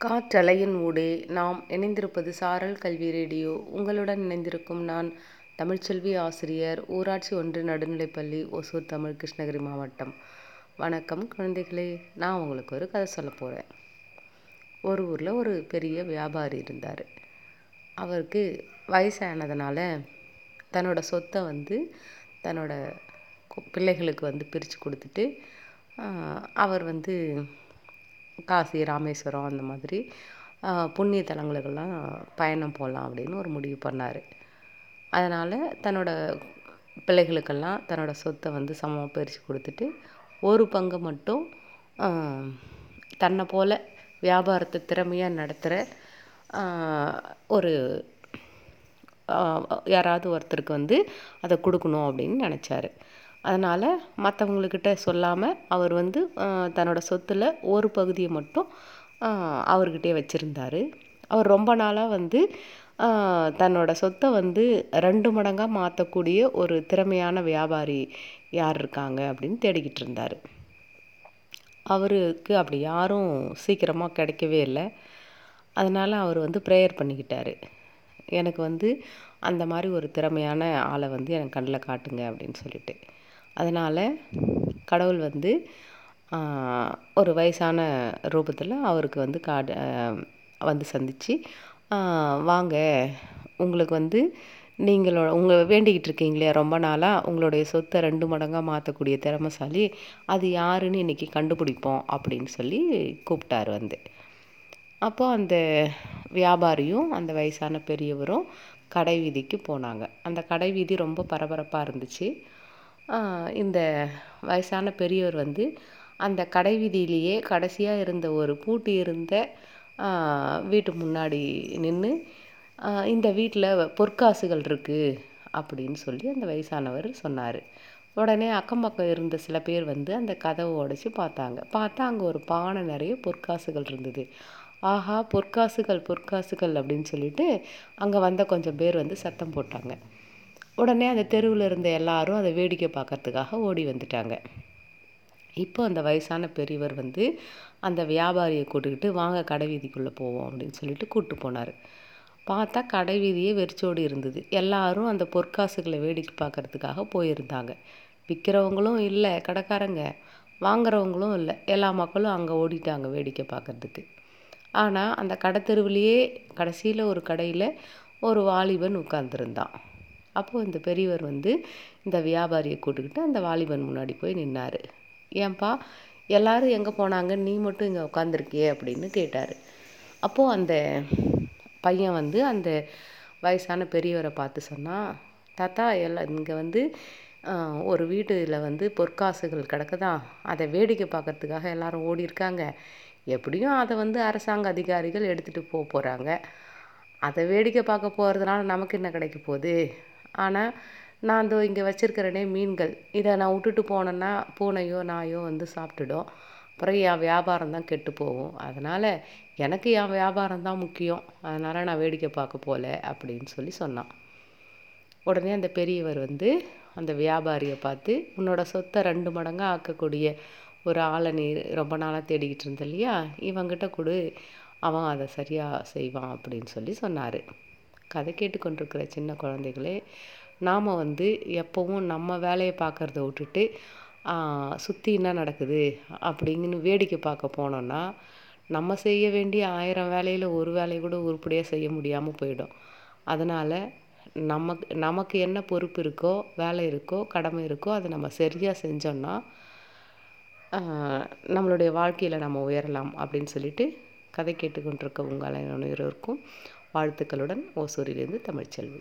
காற்றலையின் ஊடே நாம் இணைந்திருப்பது சாரல் கல்வி ரேடியோ. உங்களுடன் இணைந்திருக்கும் நான் தமிழ்ச்செல்வி ஆசிரியர் ஊராட்சி ஒன்று நடுநிலைப்பள்ளி ஒசூர் தமிழ் கிருஷ்ணகிரி மாவட்டம். வணக்கம் குழந்தைகளே நான் உங்களுக்கு ஒரு கதை சொல்ல போகிறேன் ஒரு ஊரில் ஒரு பெரிய வியாபாரி இருந்தார். அவருக்கு வயசானதுனால தன்னோட சொத்தை வந்து தன்னோட பிள்ளைகளுக்கு வந்து பிரித்து கொடுத்துட்டு அவர் வந்து காசி ராமேஸ்வரம் அந்த மாதிரி புண்ணிய தலங்களுக்கெல்லாம் பயணம் போகலாம் அப்படின்னு ஒரு முடிவு பண்ணார். அதனால் தன்னோட பிள்ளைகளுக்கெல்லாம் தன்னோட சொத்தை வந்து சமமாக பிரித்து கொடுத்துட்டு ஒரு பங்கு மட்டும் தன்னை போல் வியாபாரத்தை திறமையாக நடத்துகிற ஒரு யாராவது ஒருத்தருக்கு வந்து அதை கொடுக்கணும் அப்படின்னு நினச்சாரு. அதனால் மற்றவங்கக்கிட்ட சொல்லாமல் அவர் வந்து தன்னோட சொத்தில் ஒரு பகுதியை மட்டும் அவர்கிட்டே அவர்கிட்டயே வச்சுருந்தாரு. அவர் ரொம்ப நாளாக வந்து தன்னோட சொத்தை வந்து ரெண்டு மடங்காக மாற்றக்கூடிய ஒரு திறமையான வியாபாரி யார் இருக்காங்க அப்படின்னு தேடிக்கிட்டு இருந்தார். அவருக்கு அப்படி யாரும் சீக்கிரமாக கிடைக்கவே இல்லை. அதனால் அவர் வந்து ப்ரேயர் பண்ணிக்கிட்டார். எனக்கு வந்து அந்த மாதிரி ஒரு திறமையான ஆளை வந்து எனக்கு கண்ணில் காட்டுங்க அப்படின்னு சொல்லிட்டு. அதனால் கடவுள் வந்து ஒரு வயசான ரூபத்தில் அவருக்கு வந்து காடு வந்து சந்தித்து வாங்க உங்களுக்கு வந்து நீங்களோட உங்கள் வேண்டிக்கிட்டு இருக்கீங்களே ரொம்ப நாளாக உங்களுடைய சொத்தை ரெண்டு மடங்காக மாற்றக்கூடிய திறமைசாலி அது யாருன்னு இன்றைக்கி கண்டுபிடிப்போம் அப்படின்னு சொல்லி கூப்பிட்டாரு வந்து. அப்போது அந்த வியாபாரியும் அந்த வயசான பெரியவரும் கடை வீதிக்கு போனாங்க. அந்த கடை வீதி ரொம்ப பரபரப்பாக இருந்துச்சு. இந்த வயசான பெரியவர் வந்து அந்த கடை வீதியிலேயே கடைசியாக இருந்த ஒரு பூட்டி இருந்த வீட்டு முன்னாடி நின்று இந்த வீட்டில் பொற்காசுகள் இருக்குது அப்படின்னு சொல்லி அந்த வயசானவர் சொன்னார். உடனே அக்கம் பக்கம் இருந்த சில பேர் வந்து அந்த கதவை உடைச்சி பார்த்தாங்க. பார்த்தா அங்கே ஒரு பானை நிறைய பொற்காசுகள் இருந்தது. ஆஹா பொற்காசுகள் பொற்காசுகள் அப்படின்னு சொல்லிட்டு அங்கே வந்த கொஞ்சம் பேர் வந்து சத்தம் போட்டாங்க. உடனே அந்த தெருவில் இருந்த எல்லாரும் அதை வேடிக்கை பார்க்கறதுக்காக ஓடி வந்துட்டாங்க. இப்போ அந்த வயசான பெரியவர் வந்து அந்த வியாபாரியை கூட்டுக்கிட்டு வாங்க கடை வீதிக்குள்ளே போவோம் அப்படின்னு சொல்லிட்டு கூப்பிட்டு போனார். பார்த்தா கடை வீதியே வெறிச்சோடி இருந்தது. எல்லாரும் அந்த பொற்காசுகளை வேடிக்கை பார்க்கறதுக்காக போயிருந்தாங்க. விற்கிறவங்களும் இல்லை கடைக்காரங்க. வாங்குறவங்களும் இல்லை. எல்லா மக்களும் அங்கே ஓடிட்டாங்க வேடிக்கை பார்க்கறதுக்கு. ஆனால் அந்த கடை தெருவிலேயே கடைசியில் ஒரு கடையில் ஒரு வாலிபன் உட்காந்துருந்தான் அப்போது இந்த பெரியவர் வந்து இந்த வியாபாரியை கூட்டுக்கிட்டு அந்த வாலிபன் முன்னாடி போய் நின்னார். ஏன்பா எல்லாரும் எங்கே போனாங்க? நீ மட்டும் இங்கே உட்காந்துருக்கியே அப்படின்னு கேட்டார். அப்போது அந்த பையன் வந்து அந்த வயசான பெரியவரை பார்த்து சொன்னால் தாத்தா எல்லாம் இங்கே வந்து ஒரு வீட்டில் வந்து பொற்காசுகள் கிடக்குதான் அதை வேடிக்கை பார்க்கறதுக்காக எல்லாரும் ஓடி இருக்காங்க. எப்படியும் அதை வந்து அரசாங்க அதிகாரிகள் எடுத்துகிட்டு போக போகிறாங்க அதை வேடிக்கை பார்க்க போகிறதுனால நமக்கு என்ன கிடைக்க போகுது? ஆனால் நான் இதோ இங்கே வச்சுருக்கிறேனே மீன்கள். இதை நான் விட்டுட்டு போனேன்னா பூனையோ நாயோ வந்து சாப்பிட்டுடும். அப்புறம் என் வியாபாரம் தான் கெட்டு போகும். அதனால் எனக்கு என் வியாபாரம் தான் முக்கியம். அதனால் நான் வேடிக்கை பார்க்க போகல அப்படின்னு சொல்லி சொன்னான். உடனே அந்த பெரியவர் வந்து அந்த வியாபாரியை பார்த்து உன்னோட சொத்தை ரெண்டு மடங்காக ஆக்கக்கூடிய ஒரு ஆளை நீ ரொம்ப நாளாக தேடிக்கிட்டு இருந்த இல்லையா? இவங்கிட்ட கொடு. அவன் அதை சரியாக செய்வான் அப்படின்னு சொல்லி சொன்னார். கதை கேட்டுக்கொண்டிருக்கிற சின்ன குழந்தைகளே நாம் வந்து எப்போவும் நம்ம வேலையை பார்க்குறத விட்டுட்டு சுற்றி என்ன நடக்குது அப்படிங்கன்னு வேடிக்கை பார்க்க போனோன்னா நம்ம செய்ய வேண்டிய ஆயிரம் வேலையில் ஒரு வேலையை கூட உருப்படியாக செய்ய முடியாமல் போயிடும். அதனால் நமக்கு நமக்கு என்ன பொறுப்பு இருக்கோ வேலை இருக்கோ கடமை இருக்கோ அதை நம்ம சரியாக செஞ்சோம்னா நம்மளுடைய வாழ்க்கையில் நம்ம உயரலாம் அப்படின்னு சொல்லிட்டு கதை கேட்டுக்கொண்டிருக்க உங்கள் இருக்கும் வாழ்த்துக்களுடன் ஓசூரிலிருந்து தமிழ்ச்செல்வி.